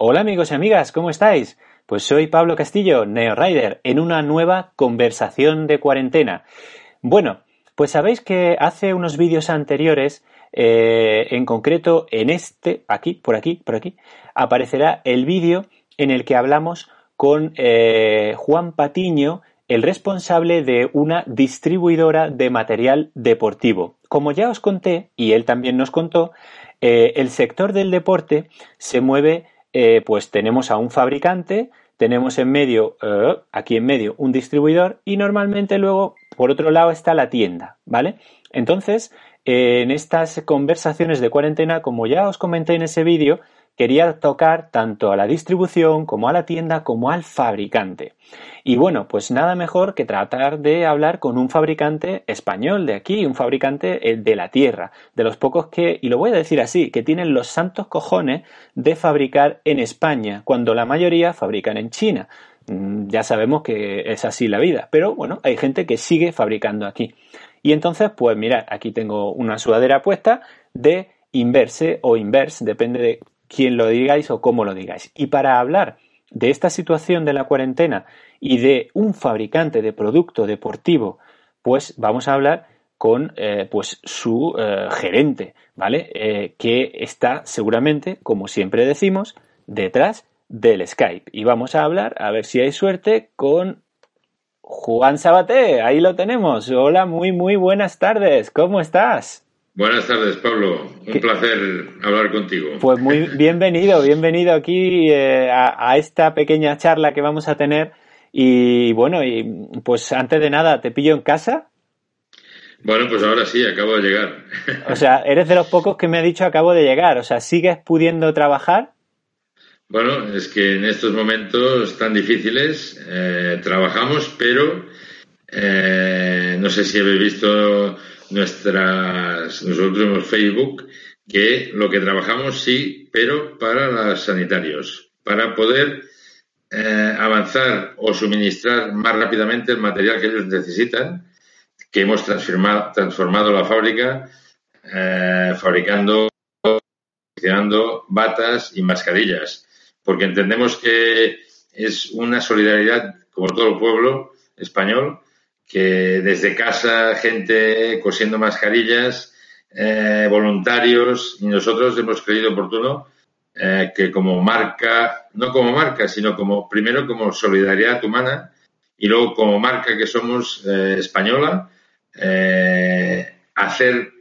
Hola amigos y amigas, ¿cómo estáis? Pues soy Pablo Castillo, NeoRider, en una nueva conversación de cuarentena. Bueno, pues sabéis que hace unos vídeos anteriores, eh, en concreto en este, aquí, por aquí, por aquí, aparecerá el vídeo en el que hablamos con eh, Juan Patiño, el responsable de una distribuidora de material deportivo. Como ya os conté, y él también nos contó, eh, el sector del deporte se mueve eh, pues tenemos a un fabricante, tenemos en medio, eh, aquí en medio, un distribuidor y normalmente luego, por otro lado, está la tienda, ¿vale? Entonces, en estas conversaciones de cuarentena, como ya os comenté en ese vídeo, quería tocar tanto a la distribución como a la tienda como al fabricante. Y bueno, pues nada mejor que tratar de hablar con un fabricante español de aquí, un fabricante eh, de la tierra, de los pocos que, y lo voy a decir así, que tienen los santos cojones de fabricar en España, cuando la mayoría fabrican en China. Mm, ya sabemos que es así la vida, pero bueno, hay gente que sigue fabricando aquí. Y entonces, pues mirad, aquí tengo una sudadera puesta de Inverse o Inverse, depende de quién lo digáis o cómo lo digáis. Y para hablar de esta situación de la cuarentena y de un fabricante de producto deportivo, pues vamos a hablar con eh, pues su eh, gerente, ¿vale? Eh, que está seguramente, como siempre decimos, detrás del Skype. Y vamos a hablar, a ver si hay suerte, con Juan Sabaté. Ahí lo tenemos. Hola, muy, muy buenas tardes. ¿Cómo estás? Buenas tardes, Pablo. Un placer hablar contigo. Pues muy bienvenido, bienvenido aquí eh, a, esta pequeña charla que vamos a tener. Y bueno, y pues antes de nada, ¿te pillo en casa? Bueno, pues ahora sí, acabo de llegar. O sea, eres de los pocos que me ha dicho acabo de llegar. O sea, ¿sigues pudiendo trabajar? Bueno, es que en estos momentos tan difíciles eh, trabajamos, pero eh, no sé si habéis visto nuestras, nosotros en Facebook, que lo que trabajamos sí, pero para los sanitarios, para poder eh, avanzar o suministrar más rápidamente el material que ellos necesitan, que hemos transformado, transformado la fábrica eh, fabricando batas y mascarillas, porque entendemos que es una solidaridad, como todo el pueblo español, que desde casa, gente cosiendo mascarillas, eh, voluntarios, y nosotros hemos creído oportuno eh, que como marca, no como marca, sino como primero como solidaridad humana y luego como marca que somos eh, española, hacer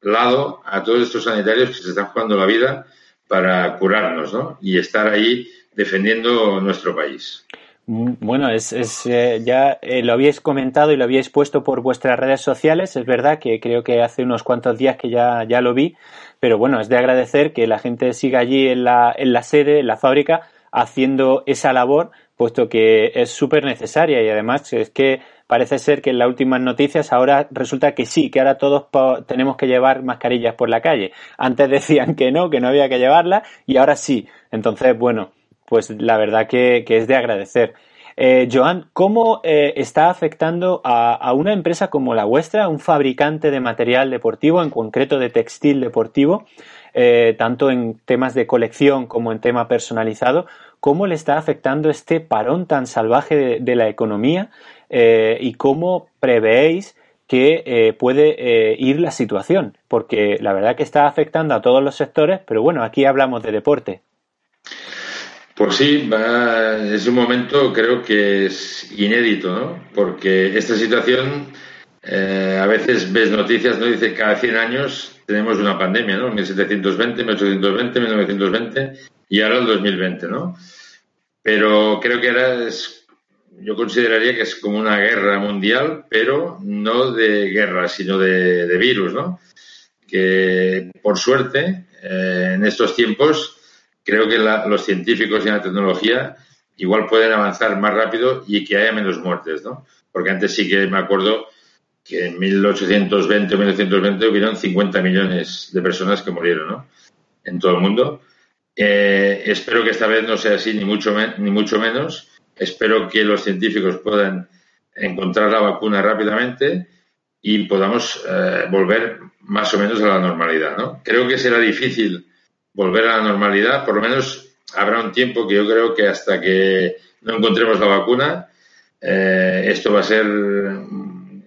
lado a todos estos sanitarios que se están jugando la vida para curarnos ¿no? y estar ahí defendiendo nuestro país. Mm, bueno, es, es eh, ya eh, lo habíais comentado y lo habíais puesto por vuestras redes sociales. Es verdad que creo que hace unos cuantos días que ya, ya lo vi, pero bueno, es de agradecer que la gente siga allí en la, en la sede, en la fábrica, haciendo esa labor, puesto que es súper necesaria y además es que parece ser que en las últimas noticias ahora resulta que sí, que ahora todos tenemos que llevar mascarillas por la calle. Antes decían que no, que no había que llevarlas y ahora sí. Entonces, bueno, pues la verdad que, es de agradecer. Eh, Joan, ¿cómo eh, está afectando a, una empresa como la vuestra, un fabricante de material deportivo, en concreto de textil deportivo, eh, tanto en temas de colección como en tema personalizado, cómo le está afectando este parón tan salvaje de, la economía y cómo prevéis que puede ir la situación? Porque la verdad que está afectando a todos los sectores, pero bueno, aquí hablamos de deporte. Pues sí, es un momento creo que es inédito, ¿no? Porque esta situación, eh, a veces ves noticias, ¿no? Dice cada 100 años tenemos una pandemia, ¿no? 1720, 1820, 1920 y ahora el 2020, ¿no? Pero creo que ahora es, yo consideraría que es como una guerra mundial, pero no de guerra, sino de, virus, ¿no? Que por suerte, eh, en estos tiempos, creo que los científicos y la tecnología igual pueden avanzar más rápido y que haya menos muertes, ¿no? Porque antes sí que me acuerdo que en 1820 o 1920 hubieron 50 millones de personas que murieron, ¿no? En todo el mundo. Eh, espero que esta vez no sea así, ni mucho, ni mucho menos. Espero que los científicos puedan encontrar la vacuna rápidamente y podamos eh, volver más o menos a la normalidad, ¿no? Creo que será difícil volver a la normalidad, por lo menos habrá un tiempo que yo creo que hasta que no encontremos la vacuna, eh, esto va a ser un,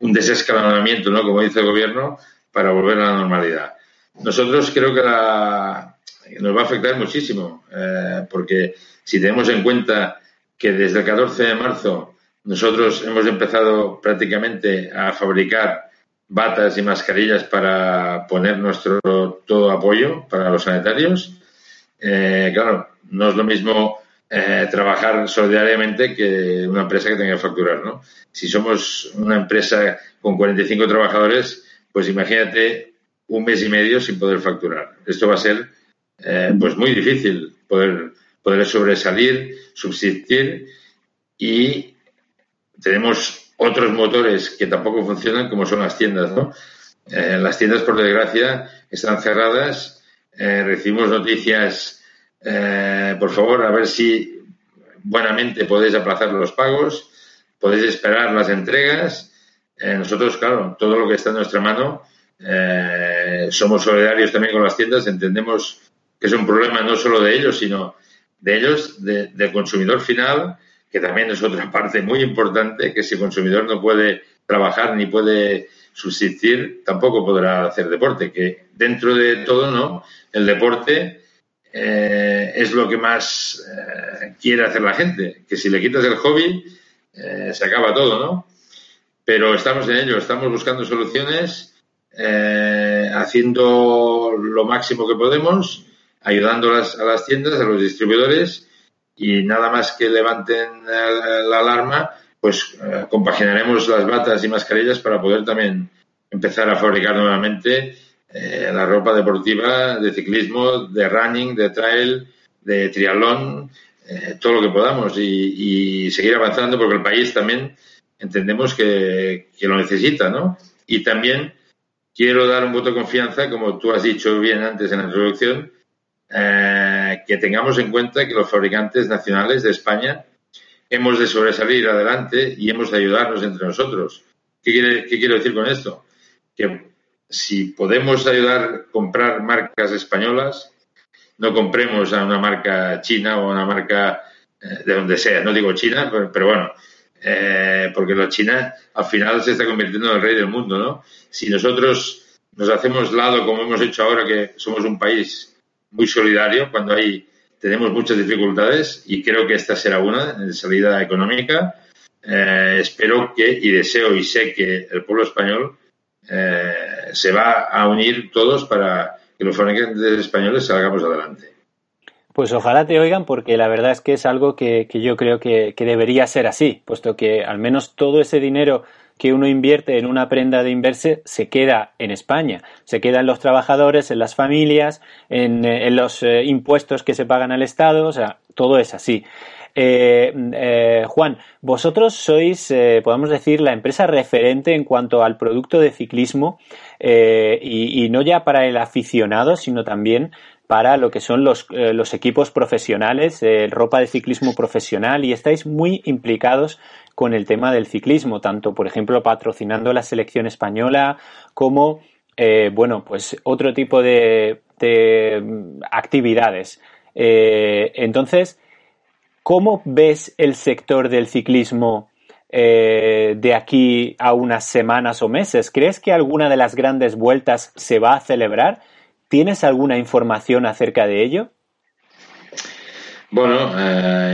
un, desescalonamiento, ¿no? Como dice el gobierno, para volver a la normalidad. Nosotros creo que nos va a afectar muchísimo, eh, porque si tenemos en cuenta que desde el 14 de marzo nosotros hemos empezado prácticamente a fabricar batas y mascarillas para poner nuestro todo apoyo para los sanitarios. Eh, claro, no es lo mismo eh, trabajar solidariamente que una empresa que tenga que facturar, ¿no? Si somos una empresa con 45 trabajadores, pues imagínate un mes y medio sin poder facturar. Esto va a ser eh, pues muy difícil poder, poder sobresalir, subsistir y tenemos otros motores que tampoco funcionan como son las tiendas, ¿no? Eh, las tiendas, por desgracia, están cerradas. Eh, recibimos noticias, por favor, a ver si buenamente podéis aplazar los pagos, podéis esperar las entregas. nosotros, claro, todo lo que está en nuestra mano, somos solidarios también con las tiendas, entendemos que es un problema no solo de ellos, sino de ellos, del consumidor final, que también es otra parte muy importante, que si el consumidor no puede trabajar ni puede subsistir, tampoco podrá hacer deporte, que dentro de todo, ¿no? El deporte eh, es lo que más eh, quiere hacer la gente, que si le quitas el hobby, eh, se acaba todo, ¿no? Pero estamos en ello, estamos buscando soluciones, haciendo lo máximo que podemos ayudando a las, a las tiendas, a los distribuidores y nada más que levanten la alarma, pues eh, compaginaremos las batas y mascarillas para poder también empezar a fabricar nuevamente eh, la ropa deportiva de ciclismo, de running, de trail, de triatlón, eh, todo lo que podamos y, y, seguir avanzando porque el país también entendemos que, que, lo necesita, ¿no? Y también quiero dar un voto de confianza, como tú has dicho bien antes en la introducción, eh, que tengamos en cuenta que los fabricantes nacionales de España hemos de sobresalir adelante y hemos de ayudarnos entre nosotros. ¿Qué, quiero decir con esto? Que si podemos ayudar a comprar marcas españolas, no compremos a una marca china o a una marca eh, de donde sea. No digo China, pero, bueno, eh, porque la China al final se está convirtiendo en el rey del mundo, ¿no? Si nosotros nos hacemos lado, como hemos hecho ahora, que somos un país muy solidario cuando hay tenemos muchas dificultades y creo que esta será una en salida económica. Eh, espero que y deseo y sé que el pueblo español eh, se va a unir todos para que los fabricantes españoles salgamos adelante. Pues ojalá te oigan porque la verdad es que es algo que, que yo creo que, que, debería ser así, puesto que al menos todo ese dinero que uno invierte en una prenda de inverse se queda en España, se queda en los trabajadores, en las familias, en, eh, los eh, impuestos que se pagan al Estado, o sea, todo es así. Eh, Juan, vosotros sois, podemos decir, la empresa referente en cuanto al producto de ciclismo y, no ya para el aficionado, sino también para lo que son los, los equipos profesionales, ropa de ciclismo profesional y estáis muy implicados con el tema del ciclismo, tanto, por ejemplo, patrocinando la selección española como, eh, bueno, pues otro tipo de, actividades. Eh, entonces, ¿cómo ves el sector del ciclismo eh, de aquí a unas semanas o meses? ¿Crees que alguna de las grandes vueltas se va a celebrar? ¿Tienes alguna información acerca de ello? Bueno,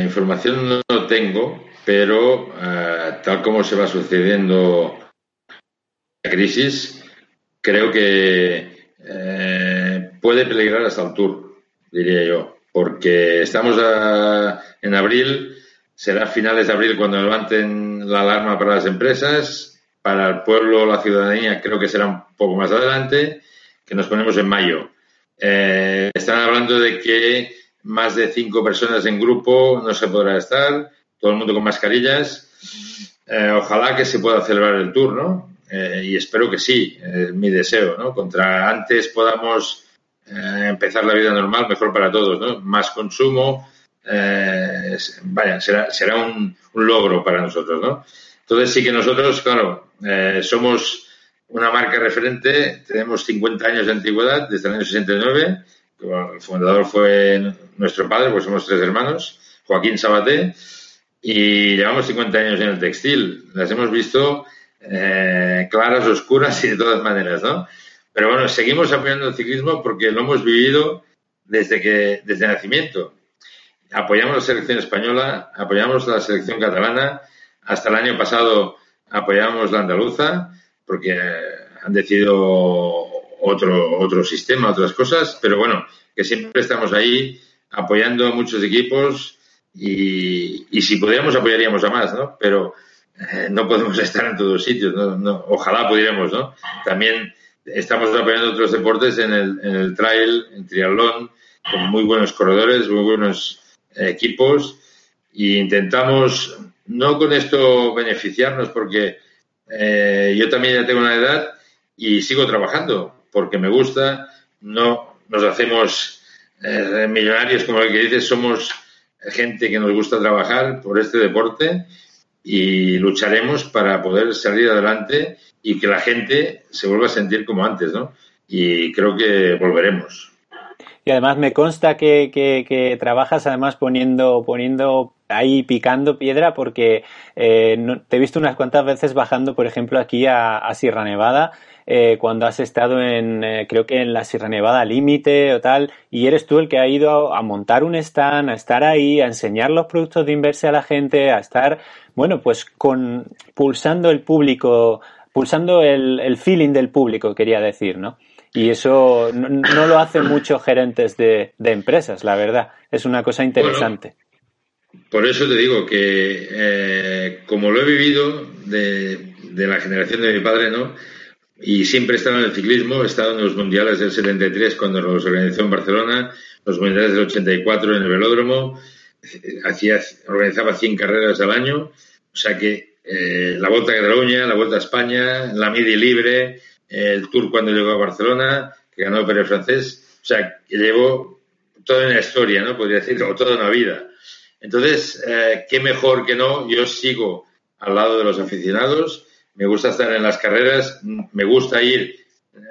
información no tengo, pero eh, tal como se va sucediendo la crisis, creo que eh, puede peligrar hasta el Tour, diría yo, porque estamos en abril, será finales de abril cuando levanten la alarma para las empresas, para el pueblo, la ciudadanía, creo que será un poco más adelante, que nos ponemos en mayo. Eh, están hablando de que más de cinco personas en grupo no se podrá estar, todo el mundo con mascarillas. Eh, ojalá que se pueda celebrar el tour, ¿no? Eh, y espero que sí, es mi deseo, ¿no? Contra antes podamos empezar la vida normal, mejor para todos, ¿no? Más consumo, vaya, será, será un, un, logro para nosotros, ¿no? Entonces sí que nosotros, claro, somos una marca referente, tenemos 50 años de antigüedad, desde el año 69, el fundador fue nuestro padre, pues somos tres hermanos, Joaquín Sabaté, y llevamos 50 años en el textil. Las hemos visto eh, claras, oscuras y de todas maneras, ¿no? Pero bueno, seguimos apoyando el ciclismo porque lo hemos vivido desde que desde nacimiento. Apoyamos la selección española, apoyamos la selección catalana, hasta el año pasado apoyamos la andaluza porque han decidido otro otro sistema, otras cosas, pero bueno, que siempre estamos ahí apoyando a muchos equipos y, y si pudiéramos apoyaríamos a más, ¿no? Pero eh, no podemos estar en todos sitios, ¿no? ojalá pudiéramos, ¿no? También estamos apoyando otros deportes en el, en el trail, en triatlón, con muy buenos corredores, muy buenos equipos e intentamos no con esto beneficiarnos porque eh, yo también ya tengo una edad y sigo trabajando porque me gusta, no nos hacemos eh, millonarios como el que dices, somos gente que nos gusta trabajar por este deporte y lucharemos para poder salir adelante y que la gente se vuelva a sentir como antes, ¿no? Y creo que volveremos. Y además me consta que, trabajas además poniendo, poniendo ahí picando piedra porque eh, te he visto unas cuantas veces bajando, por ejemplo, aquí a, Sierra Nevada. Eh, cuando has estado en, eh, creo que en la Sierra Nevada Límite o tal, y eres tú el que ha ido a, montar un stand, a estar ahí, a enseñar los productos de Inverse a la gente, a estar, bueno, pues con, pulsando el público, pulsando el feeling del público, quería decir, ¿no? Y eso no, lo hacen muchos gerentes de, de, empresas, la verdad. Es una cosa interesante. por eso te digo que, eh, como lo he vivido de, de, la generación de mi padre, ¿no? Y siempre he estado en el ciclismo, he estado en los mundiales del 73 cuando los organizó en Barcelona, los mundiales del 84 en el velódromo, hacía, organizaba 100 carreras al año, o sea que eh, la Vuelta a Cataluña, la Vuelta a España, la Midi Libre, el Tour cuando llegó a Barcelona, que ganó Pérez Francés, o sea, que llevó toda una historia, ¿no? Podría decir, o toda una vida. Entonces, eh, qué mejor que no, yo sigo al lado de los aficionados, me gusta estar en las carreras, me gusta ir,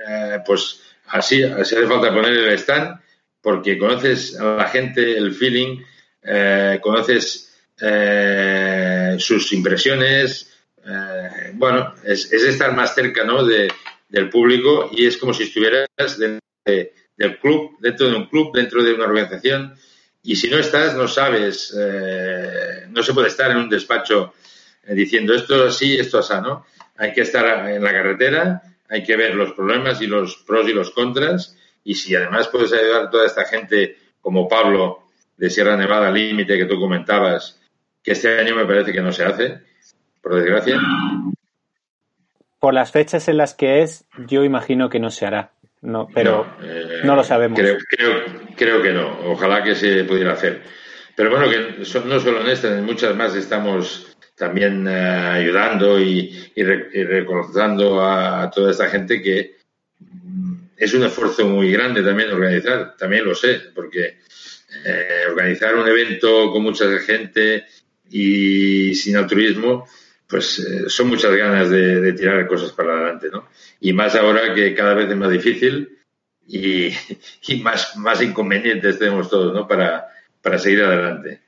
eh, pues así, así hace falta poner el stand, porque conoces a la gente, el feeling, eh, conoces sus impresiones, bueno, es, es, estar más cerca, ¿no? De, del público y es como si estuvieras dentro del club, dentro de un club, dentro de una organización. Y si no estás, no sabes, eh, no se puede estar en un despacho eh, diciendo esto así, esto así, ¿no? Hay que estar en la carretera, hay que ver los problemas y los pros y los contras. Y si además puedes ayudar a toda esta gente como Pablo de Sierra Nevada Límite que tú comentabas, que este año me parece que no se hace, por desgracia, por las fechas en las que es, yo imagino que no se hará. No, pero no, lo sabemos. Creo, creo, que no. Ojalá que se pudiera hacer. Pero bueno, que no solo en esta, en muchas más estamos también eh, ayudando y, y, reconociendo a, toda esta gente que mm, es un esfuerzo muy grande también organizar. También lo sé, porque eh, organizar un evento con mucha gente y sin altruismo pues eh, son muchas ganas de, tirar cosas para adelante, ¿no? Y más ahora que cada vez es más difícil y, más, más inconvenientes tenemos todos, ¿no? Para, para seguir adelante.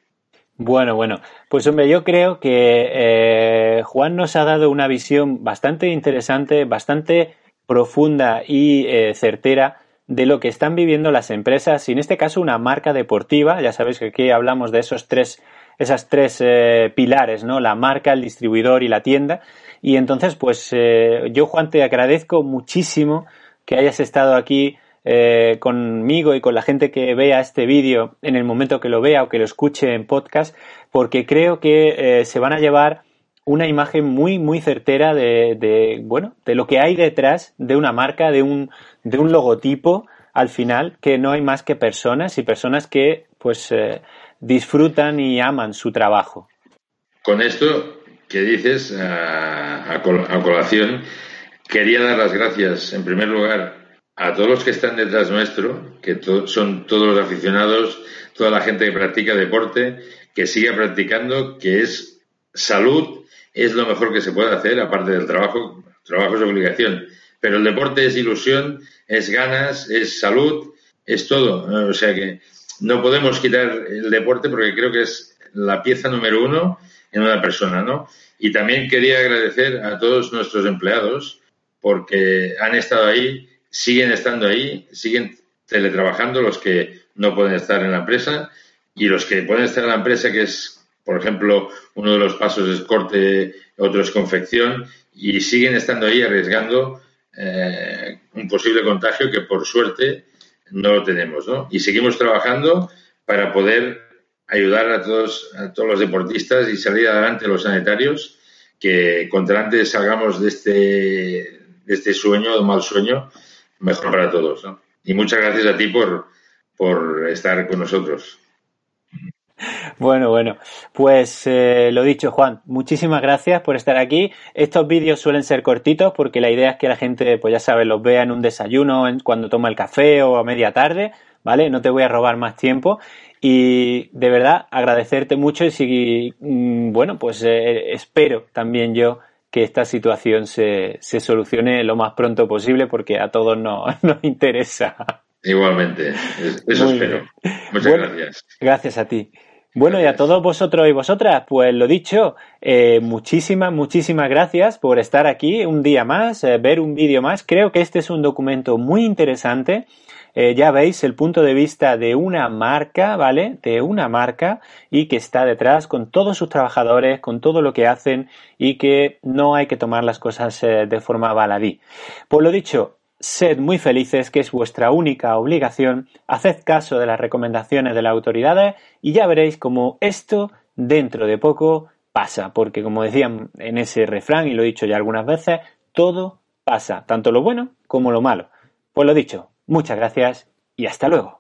Bueno, bueno, pues hombre, yo creo que eh, Juan nos ha dado una visión bastante interesante, bastante profunda y eh, certera de lo que están viviendo las empresas y en este caso una marca deportiva. Ya sabéis que aquí hablamos de esos tres esas tres eh, pilares, ¿no? La marca, el distribuidor y la tienda. Y entonces, pues eh, yo, Juan, te agradezco muchísimo que hayas estado aquí eh, conmigo y con la gente que vea este vídeo en el momento que lo vea o que lo escuche en podcast, porque creo que se van a llevar una imagen muy, muy certera de, de, bueno, de lo que hay detrás de una marca, de un, de un logotipo al final, que no hay más que personas y personas que, pues, disfrutan y aman su trabajo. Con esto que dices a, colación, quería dar las gracias en primer lugar a todos los que están detrás nuestro, que son todos los aficionados, toda la gente que practica deporte, que siga practicando, que es salud, es lo mejor que se puede hacer, aparte del trabajo, trabajo es obligación, pero el deporte es ilusión, es ganas, es salud, es todo. O sea que no podemos quitar el deporte porque creo que es la pieza número uno en una persona, ¿no? Y también quería agradecer a todos nuestros empleados porque han estado ahí, siguen estando ahí, siguen teletrabajando los que no pueden estar en la empresa y los que pueden estar en la empresa, que es, por ejemplo, uno de los pasos es corte, otro es confección, y siguen estando ahí arriesgando eh, un posible contagio que por suerte no lo tenemos, ¿no? Y seguimos trabajando para poder ayudar a todos, a todos los deportistas y salir adelante los sanitarios, que contra antes salgamos de este, de este sueño, de mal sueño, mejor para todos. Y muchas gracias a ti por, por estar con nosotros. Bueno, bueno, pues eh, lo dicho, Juan, muchísimas gracias por estar aquí. Estos vídeos suelen ser cortitos porque la idea es que la gente, pues ya sabes, los vea en un desayuno, cuando toma el café o a media tarde, ¿vale? No te voy a robar más tiempo. Y de verdad, agradecerte mucho y si, mm, bueno, pues eh, espero también yo que esta situación se, se, solucione lo más pronto posible porque a todos nos, nos interesa. Igualmente, eso espero. Muchas gracias. Gracias a ti. Bueno, y a todos vosotros y vosotras, pues lo dicho, eh, muchísimas, muchísimas gracias por estar aquí un día más, eh, ver un vídeo más. Creo que este es un documento muy interesante. Eh, ya veis el punto de vista de una marca, ¿vale? De una marca y que está detrás con todos sus trabajadores, con todo lo que hacen y que no hay que tomar las cosas de forma baladí. Por lo dicho, Sed muy felices, que es vuestra única obligación, haced caso de las recomendaciones de las autoridades y ya veréis cómo esto dentro de poco pasa, porque como decían en ese refrán, y lo he dicho ya algunas veces, todo pasa, tanto lo bueno como lo malo. Pues lo dicho, muchas gracias y hasta luego.